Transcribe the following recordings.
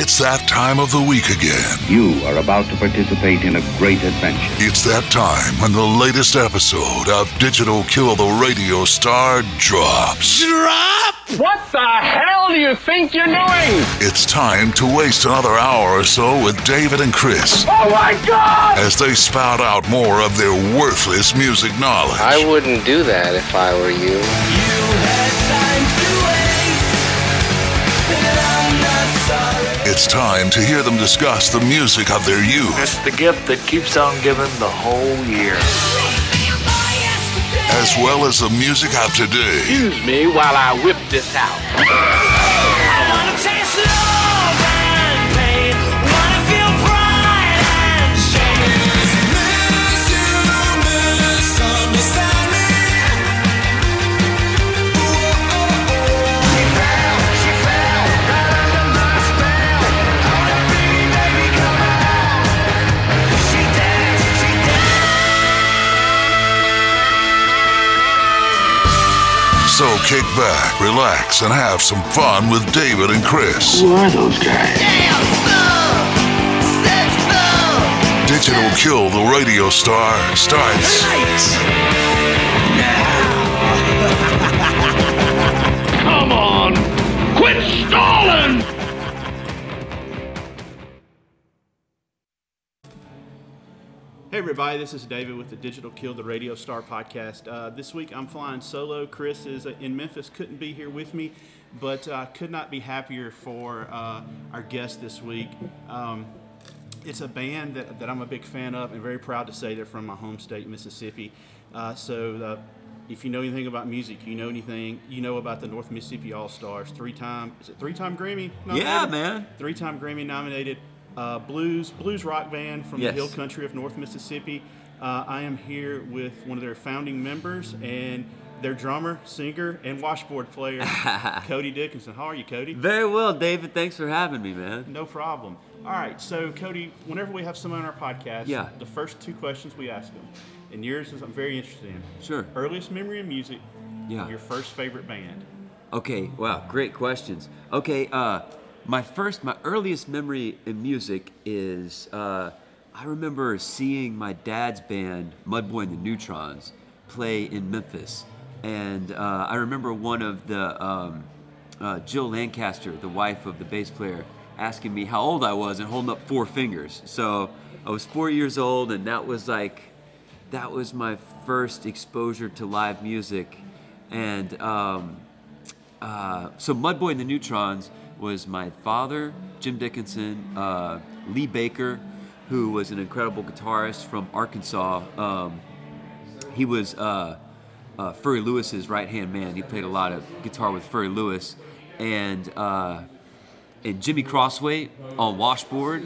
It's that time of the week again. You are about to participate in a great adventure. It's that time when the latest episode of Digital Kill the Radio Star drops. Drop! What the hell do you think you're doing? It's time to waste another hour or so with David and Chris Oh my god! as they spout out more of their worthless music knowledge. I wouldn't do that if I were you. It's time to hear them discuss the music of their youth, It's the gift that keeps on giving the whole year. as well as the music of today. Excuse me while I whip this out. So kick back, relax, and have some fun with David and Chris. Who are those guys? Digital Kill the Radio Star starts Come on! Quit stalling! Everybody, this is David with the Digital Kill the Radio Star podcast. Uh, this week I'm flying solo. Chris is uh, in Memphis, couldn't be here with me, but uh, could not be happier for uh, our guest this week. Um, it's a band that, that I'm a big fan of and very proud to say they're from my home state, Mississippi. Uh, so uh, if you know anything about music, you know anything, you know about the North Mississippi All Stars, three-time, is it three-time Grammy? Yeah, man. Three-time Grammy nominated uh, blues blues rock band from Yes. the hill country of North Mississippi. Uh, I am here with one of their founding members and their drummer, singer, and washboard player, Cody Dickinson. How are you, Cody? Very well, David. Thanks for having me, man. No problem. All right, so Cody, whenever we have someone on our podcast, Yeah. the first two questions we ask them, and yours is I'm very interested in. Sure. Earliest memory of music. Yeah. Your first favorite band. Okay, wow, great questions. Okay, uh, my first, my earliest memory in music is uh, I remember seeing my dad's band, Mudboy and the Neutrons, play in Memphis. And uh, I remember one of the, um, uh, Jill Lancaster, the wife of the bass player, asking me how old I was and holding up four fingers. So I was four years old, and that was like, that was my first exposure to live music. And um, uh, so Mudboy and the Neutrons was my father, Jim Dickinson, uh, Lee Baker, who was an incredible guitarist from Arkansas. Um, he was uh, uh, Furry Lewis's right hand man. He played a lot of guitar with Furry Lewis, and uh, and Jimmy Crosthwait on washboard,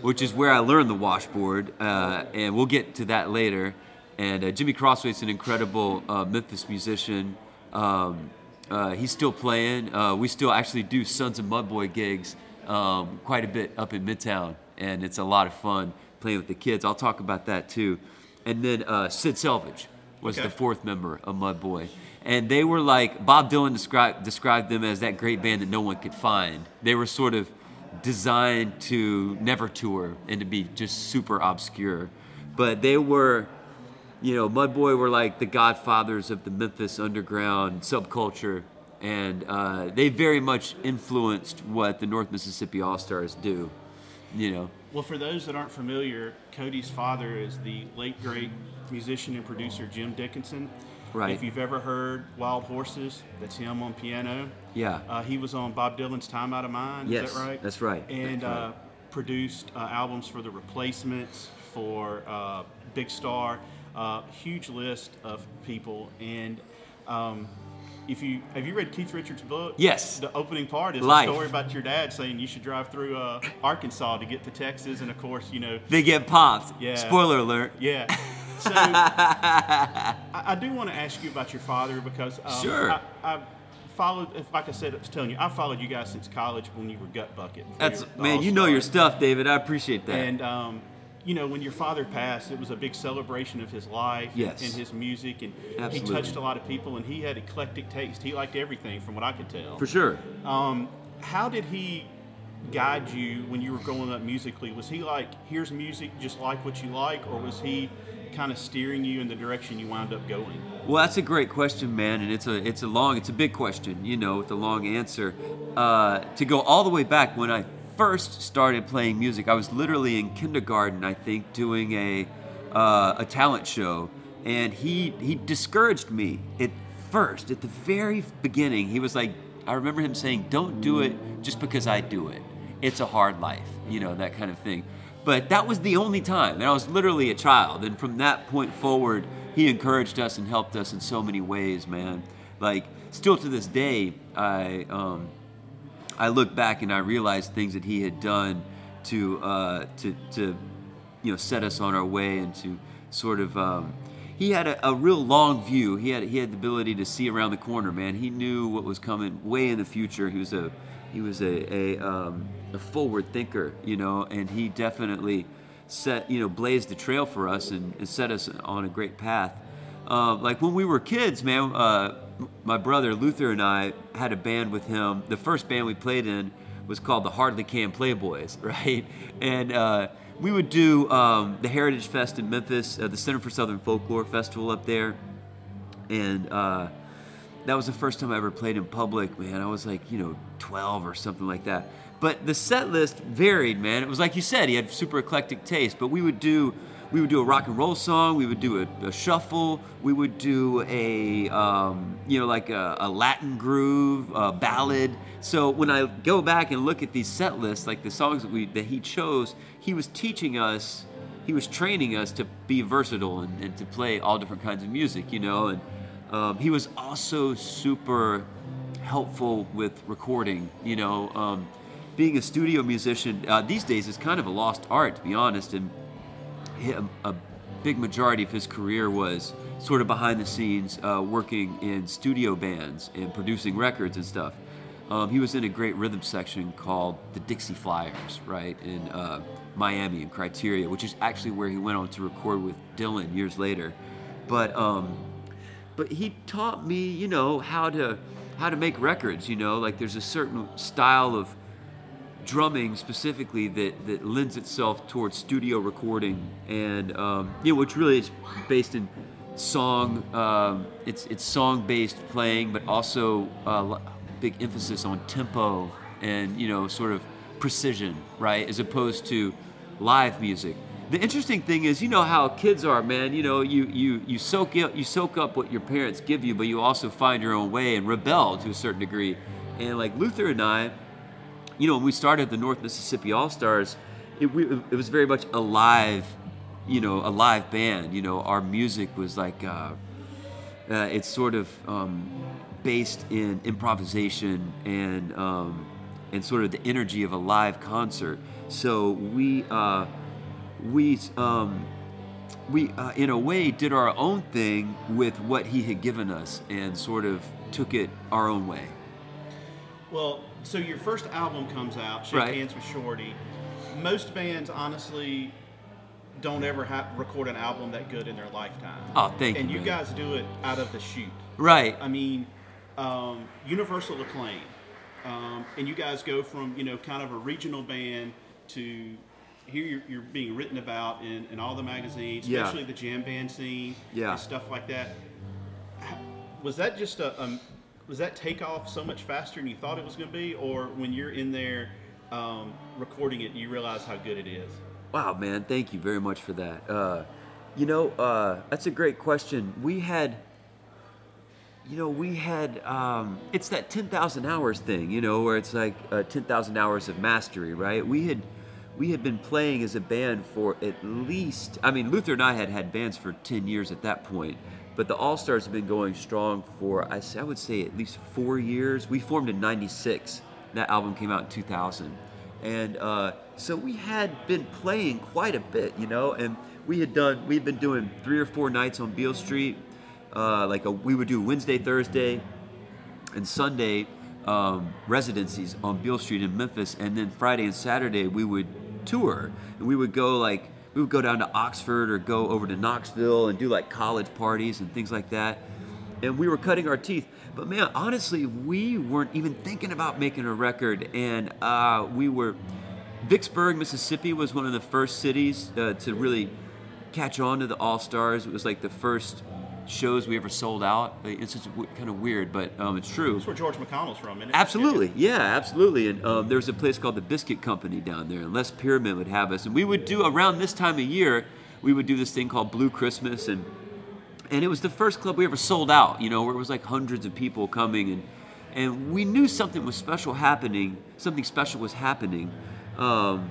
which is where I learned the washboard, uh, and we'll get to that later. And uh, Jimmy is an incredible Memphis musician. Um, uh, he's still playing. Uh, we still actually do Sons of Mudboy gigs um, quite a bit up in Midtown, and it's a lot of fun playing with the kids. I'll talk about that too. And then uh, Sid Selvidge was Okay. the fourth member of Mudboy. And they were like, Bob Dylan described, described them as that great band that no one could find. They were sort of designed to never tour and to be just super obscure. But they were, you know, Mudboy were like the godfathers of the Memphis underground subculture. And uh, they very much influenced what the North Mississippi All Stars do, you know. Well, for those that aren't familiar, Cody's father is the late great musician and producer Jim Dickinson. Right. If you've ever heard Wild Horses, that's him on piano. Yeah. Uh, he was on Bob Dylan's Time Out of Mind. Yes, is that right? that's right, And that's right. Uh, produced uh, albums for The Replacements, for uh, Big Star, uh, huge list of people. And um, if you have you read Keith Richards' book? Yes. The opening part is Life. a story about your dad saying you should drive through uh, Arkansas to get to Texas, and of course, you know, They get popped. Yeah. Spoiler alert. yeah. So I, I do want to ask you about your father because um, Sure. I, I followed, like I said, I was telling you, I followed you guys since college when you were gut bucket. That's man, you know your stuff, David. I appreciate that. And um, you know, when your father passed, it was a big celebration of his life Yes. and his music, and Absolutely. he touched a lot of people, and he had eclectic taste. He liked everything, from what I could tell. For sure. Um, how did he guide you when you were growing up musically? Was he like, here's music, just like what you like, or was he kind of steering you in the direction you wound up going? Well, that's a great question, man, and it's a it's a long, it's a big question, you know, with a long answer. Uh, to go all the way back when I first started playing music, I was literally in kindergarten, I think, doing a uh, a talent show, and he he discouraged me at first, at the very beginning. He was like, I remember him saying, "Don't do it just because I do it. It's a hard life," you know, that kind of thing. But that was the only time, and I was literally a child, and from that point forward he encouraged us and helped us in so many ways, man. Like still to this day, I um, I look back and I realize things that he had done to uh, to to you know set us on our way and to sort of um, he had a, a, real long view. He had he had the ability to see around the corner, man. He knew what was coming way in the future. He was a he was a a, um, a forward thinker, you know, and he definitely set, you know, blazed the trail for us and, and set us on a great path. Uh, like when we were kids, man, uh, my brother Luther and I had a band with him. The first band we played in was called the Hardly Can Playboys, right? And uh, we would do um, the Heritage Fest in Memphis, uh, the Center for Southern Folklore Festival up there, and uh, that was the first time I ever played in public. Man, I was like, you know, 12 or something like that. But the set list varied, man. It was like you said, he had super eclectic taste. But we would do we would do a rock and roll song, we would do a, a shuffle, we would do a um, you know like a, a, Latin groove, a ballad. So when I go back and look at these set lists, like the songs that we that he chose, he was teaching us, he was training us to be versatile and, and to play all different kinds of music, you know. And um, he was also super helpful with recording, you know. Um, being a studio musician uh, these days is kind of a lost art, to be honest. And a, a big majority of his career was sort of behind the scenes, uh, working in studio bands and producing records and stuff. Um, he was in a great rhythm section called the Dixie Flyers, right, in uh, Miami and Criteria, which is actually where he went on to record with Dylan years later. But um, but he taught me, you know, how to how to make records. You know, like there's a certain style of drumming specifically that, that lends itself towards studio recording and um, you know which really is based in song um, it's it's song based playing but also uh, big emphasis on tempo and you know sort of precision right as opposed to live music. The interesting thing is you know how kids are man you know you you you soak up you soak up what your parents give you but you also find your own way and rebel to a certain degree. And like luther and i you know, when we started the North Mississippi All Stars, it, it, was very much a live, you know, a live band. You know, our music was like, uh, uh, it's sort of um, based in improvisation and um, and sort of the energy of a live concert. So we uh, we um, we uh, in a way did our own thing with what he had given us and sort of took it our own way. Well, so your first album comes out, Shake right. Hands with Shorty. Most bands, honestly, don't ever ha- record an album that good in their lifetime. Oh, thank and you. And you guys do it out of the chute. Right. I mean, um, universal acclaim. Um, and you guys go from, you know, kind of a regional band to here you're, you're being written about in, in all the magazines, especially yeah. the jam band scene yeah. and stuff like that. Was that just a, a was that takeoff so much faster than you thought it was going to be, or when you're in there um, recording it, you realize how good it is? Wow, man, thank you very much for that. Uh, you know, uh, that's a great question. We had, you know, we had, um, it's that 10,000 hours thing, you know, where it's like uh, 10,000 hours of mastery, right? We had, we had been playing as a band for at least, I mean, Luther and I had had bands for 10 years at that point. But the All Stars have been going strong for, I, would say, at least four years. We formed in 96. That album came out in 2000. And uh, so we had been playing quite a bit, you know, and we had done, we'd been doing three or four nights on Beale Street. Uh, like a, we would do Wednesday, Thursday, and Sunday um, residencies on Beale Street in Memphis. And then Friday and Saturday we would tour. And we would go like, we would go down to Oxford or go over to Knoxville and do like college parties and things like that. And we were cutting our teeth. But man, honestly, we weren't even thinking about making a record, and uh, we were. Vicksburg, Mississippi was one of the first cities uh, to really catch on to the All Stars. It was like the first shows we ever sold out. It's just kind of weird, but um, it's true. That's where George McConnell's from, isn't it? Absolutely, yeah, absolutely. And um, there was a place called the Biscuit Company down there, and Les Pyramid would have us. And we would do around this time of year, we would do this thing called Blue Christmas, and and it was the first club we ever sold out. You know, where it was like hundreds of people coming, and and we knew something was special happening. Something special was happening. Um,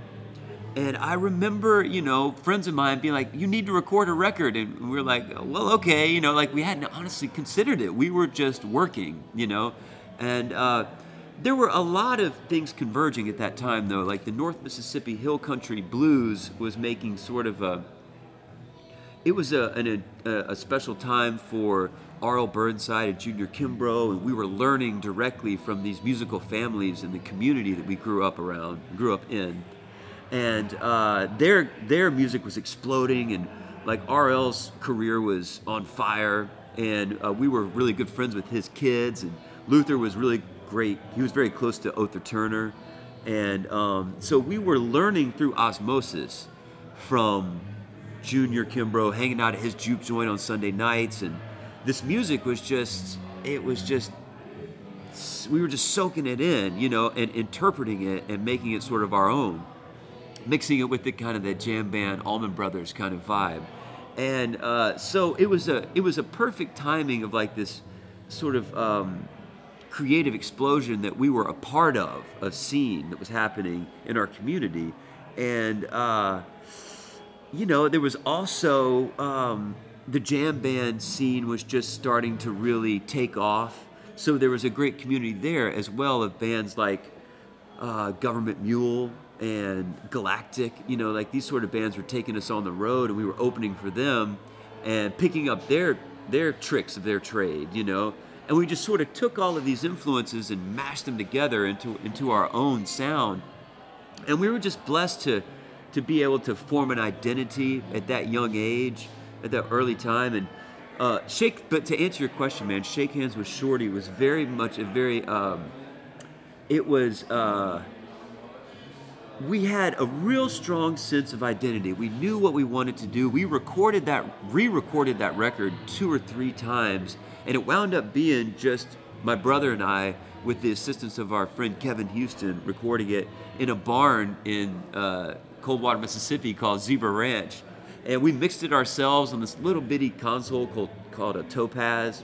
and I remember, you know, friends of mine being like, "You need to record a record," and we are like, "Well, okay," you know, like we hadn't honestly considered it. We were just working, you know, and uh, there were a lot of things converging at that time, though. Like the North Mississippi Hill Country Blues was making sort of a it was a, an, a, a special time for R.L. Burnside and Junior Kimbrough, and we were learning directly from these musical families in the community that we grew up around, grew up in, and uh, their their music was exploding, and like R.L.'s career was on fire, and uh, we were really good friends with his kids, and Luther was really great. He was very close to Othar Turner, and um, so we were learning through osmosis from Junior Kimbrough hanging out at his juke joint on Sunday nights, and this music was just, it was just, we were just soaking it in, you know, and interpreting it and making it sort of our own, mixing it with the kind of the jam band Allman Brothers kind of vibe, and uh, so it was a, it was a perfect timing of like this sort of. Um, creative explosion that we were a part of, a scene that was happening in our community. And, uh, you know, there was also um, the jam band scene was just starting to really take off. So there was a great community there as well of bands like uh, Government Mule and Galactic. You know, like these sort of bands were taking us on the road, and we were opening for them and picking up their their tricks of their trade. You know, and we just sort of took all of these influences and mashed them together into into our own sound. And we were just blessed to to be able to form an identity at that young age, at that early time, and. Uh, shake, but to answer your question, man, shake hands with Shorty was very much a very. Um, it was. Uh, we had a real strong sense of identity. We knew what we wanted to do. We recorded that, re-recorded that record two or three times, and it wound up being just my brother and I, with the assistance of our friend Kevin Houston, recording it in a barn in uh, Coldwater, Mississippi, called Zebra Ranch, and we mixed it ourselves on this little bitty console called called a Topaz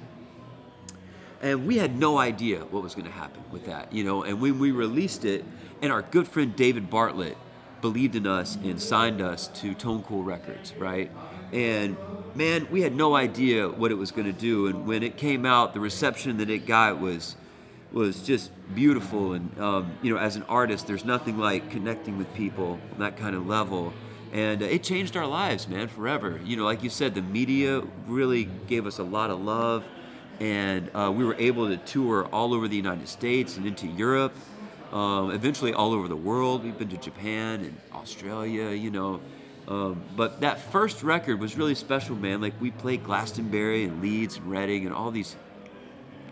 and we had no idea what was going to happen with that, you know. And when we released it, and our good friend David Bartlett believed in us and signed us to Tone Cool Records, right? And man, we had no idea what it was going to do. And when it came out, the reception that it got was was just beautiful. And um, you know, as an artist, there's nothing like connecting with people on that kind of level. And uh, it changed our lives, man, forever. You know, like you said, the media really gave us a lot of love and uh, we were able to tour all over the United States and into Europe, um, eventually all over the world. We've been to Japan and Australia, you know. Um, but that first record was really special, man. Like we played Glastonbury and Leeds and Reading and all these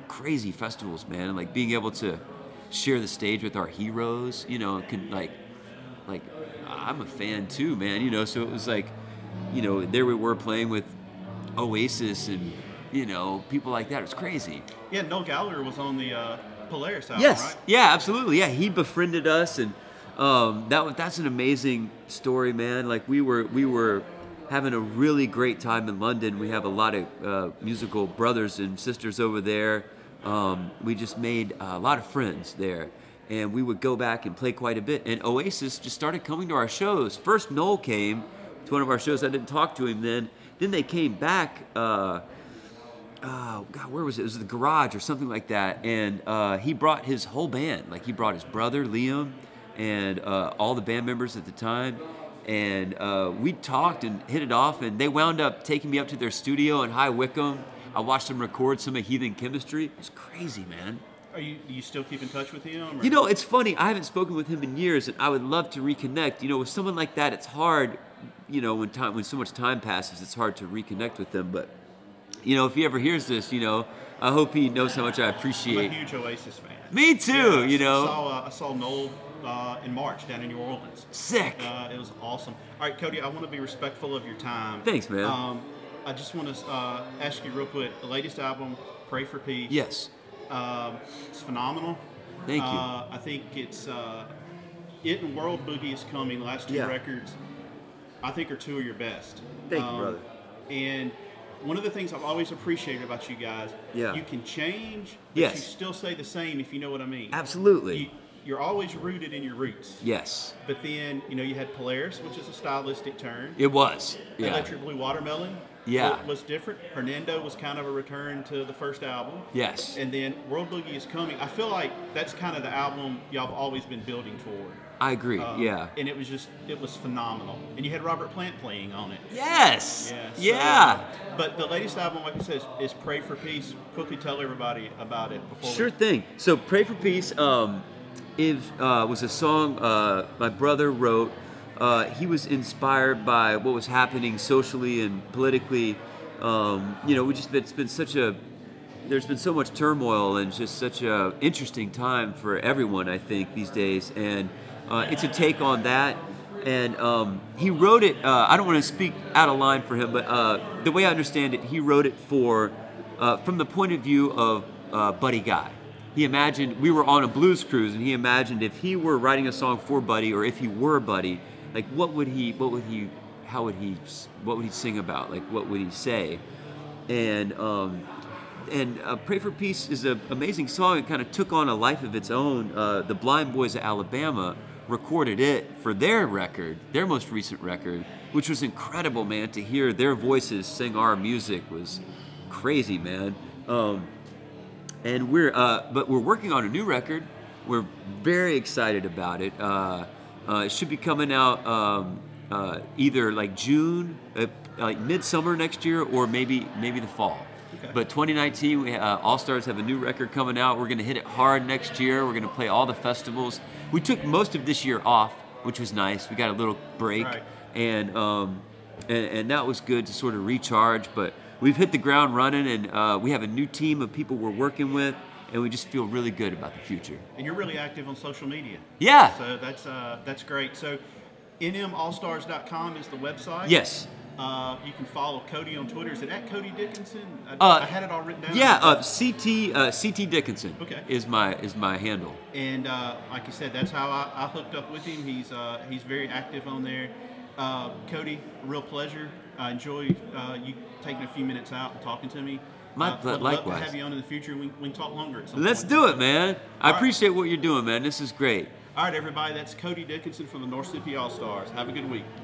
crazy festivals, man. And like being able to share the stage with our heroes, you know, can like, like I'm a fan too, man. You know, so it was like, you know, there we were playing with Oasis and you know, people like that. It was crazy. Yeah, Noel Gallagher was on the uh, Polaris album, Yes. right? Yeah, absolutely. Yeah, he befriended us, and um, that was that's an amazing story, man. Like we were we were having a really great time in London. We have a lot of uh, musical brothers and sisters over there. Um, we just made a lot of friends there. And we would go back and play quite a bit. And Oasis just started coming to our shows. First, Noel came to one of our shows. I didn't talk to him then. Then they came back. Uh, oh God, where was it? It was the garage or something like that. And uh, he brought his whole band. Like he brought his brother Liam and uh, all the band members at the time. And uh, we talked and hit it off. And they wound up taking me up to their studio in High Wycombe. I watched them record some of Heathen Chemistry. It was crazy, man. Are you do you still keep in touch with him? or- You know, it's funny. I haven't spoken with him in years, and I would love to reconnect. You know, with someone like that, it's hard. You know, when time when so much time passes, it's hard to reconnect with them. But you know, if he ever hears this, you know, I hope he knows how much I appreciate. I'm a huge Oasis fan. Me too, Yeah, you I know. saw, uh, I saw Noel uh, in March down in New Orleans. Sick. Uh, it was awesome. All right, Cody, I want to be respectful of your time. Thanks, man. Um, I just want to uh, ask you real quick. The latest album, "Pray for Peace." yes. Um, it's phenomenal. Thank you. Uh, I think it's uh, it and World Boogie is coming. The last two Yeah. records, I think, are two of your best. Thank you, brother. And one of the things I've always appreciated about you guys, Yeah. you can change, but Yes. you still stay the same. If you know what I mean. Absolutely. You, you're always rooted in your roots. yes. But then, you know, you had Polaris, which is a stylistic turn. It was. Yeah. Electric Blue Watermelon Yeah. wa- was different. Hernando was kind of a return to the first album. Yes. And then World Boogie is coming. I feel like that's kind of the album y'all have always been building toward. I agree. Um, yeah. And it was just, it was phenomenal. And you had Robert Plant playing on it. Yes. Yeah. so- Yeah. but the latest album, like you said, is, is Pray for Peace. Quickly tell everybody about it before we- Sure thing. So, "Pray for Peace" um, uh, was a song uh, my brother wrote. Uh, he was inspired by what was happening socially and politically. Um, you know, we just it's been such a there's been so much turmoil and just such a interesting time for everyone. I think these days, and uh, it's a take on that. And um, he wrote it. Uh, I don't want to speak out of line for him, but uh, the way I understand it, he wrote it for uh, from the point of view of uh, Buddy Guy. He imagined we were on a blues cruise, and he imagined if he were writing a song for Buddy, or if he were Buddy, like what would he, what would he, how would he, what would he sing about? Like what would he say? And um, and uh, "Pray for Peace" is an amazing song. It kind of took on a life of its own. Uh, the Blind Boys of Alabama recorded it for their record, their most recent record, which was incredible, man. To hear their voices sing our music was crazy, man. Um, and we're uh, but we're working on a new record. We're very excited about it. Uh, uh, it should be coming out um, uh, either like June, uh, like midsummer next year, or maybe maybe the fall. Okay. But 2019, we, uh, All Stars have a new record coming out. We're gonna hit it hard next year. We're gonna play all the festivals. We took most of this year off, which was nice. We got a little break, Right. and um, and, and that was good to sort of recharge. But we've hit the ground running, and uh, we have a new team of people we're working with, and we just feel really good about the future. And you're really active on social media. Yeah. So that's uh, that's great. So nmallstars.com is the website. Yes. Uh, you can follow Cody on Twitter. Is it at Cody Dickinson? I, Uh, I had it all written down. Yeah, uh, CT uh, CT Dickinson Okay. is my is my handle. And uh, like you said, that's how I, I hooked up with him. He's uh, he's very active on there. Uh, Cody, real pleasure. I enjoy uh, you taking a few minutes out and talking to me. My uh, would love likewise. to have you on in the future. We, we can talk longer Let's point. do it, man. I All right. appreciate what you're doing, man. This is great. All right, everybody. That's Cody Dickinson from the North City All Stars. Have a good week.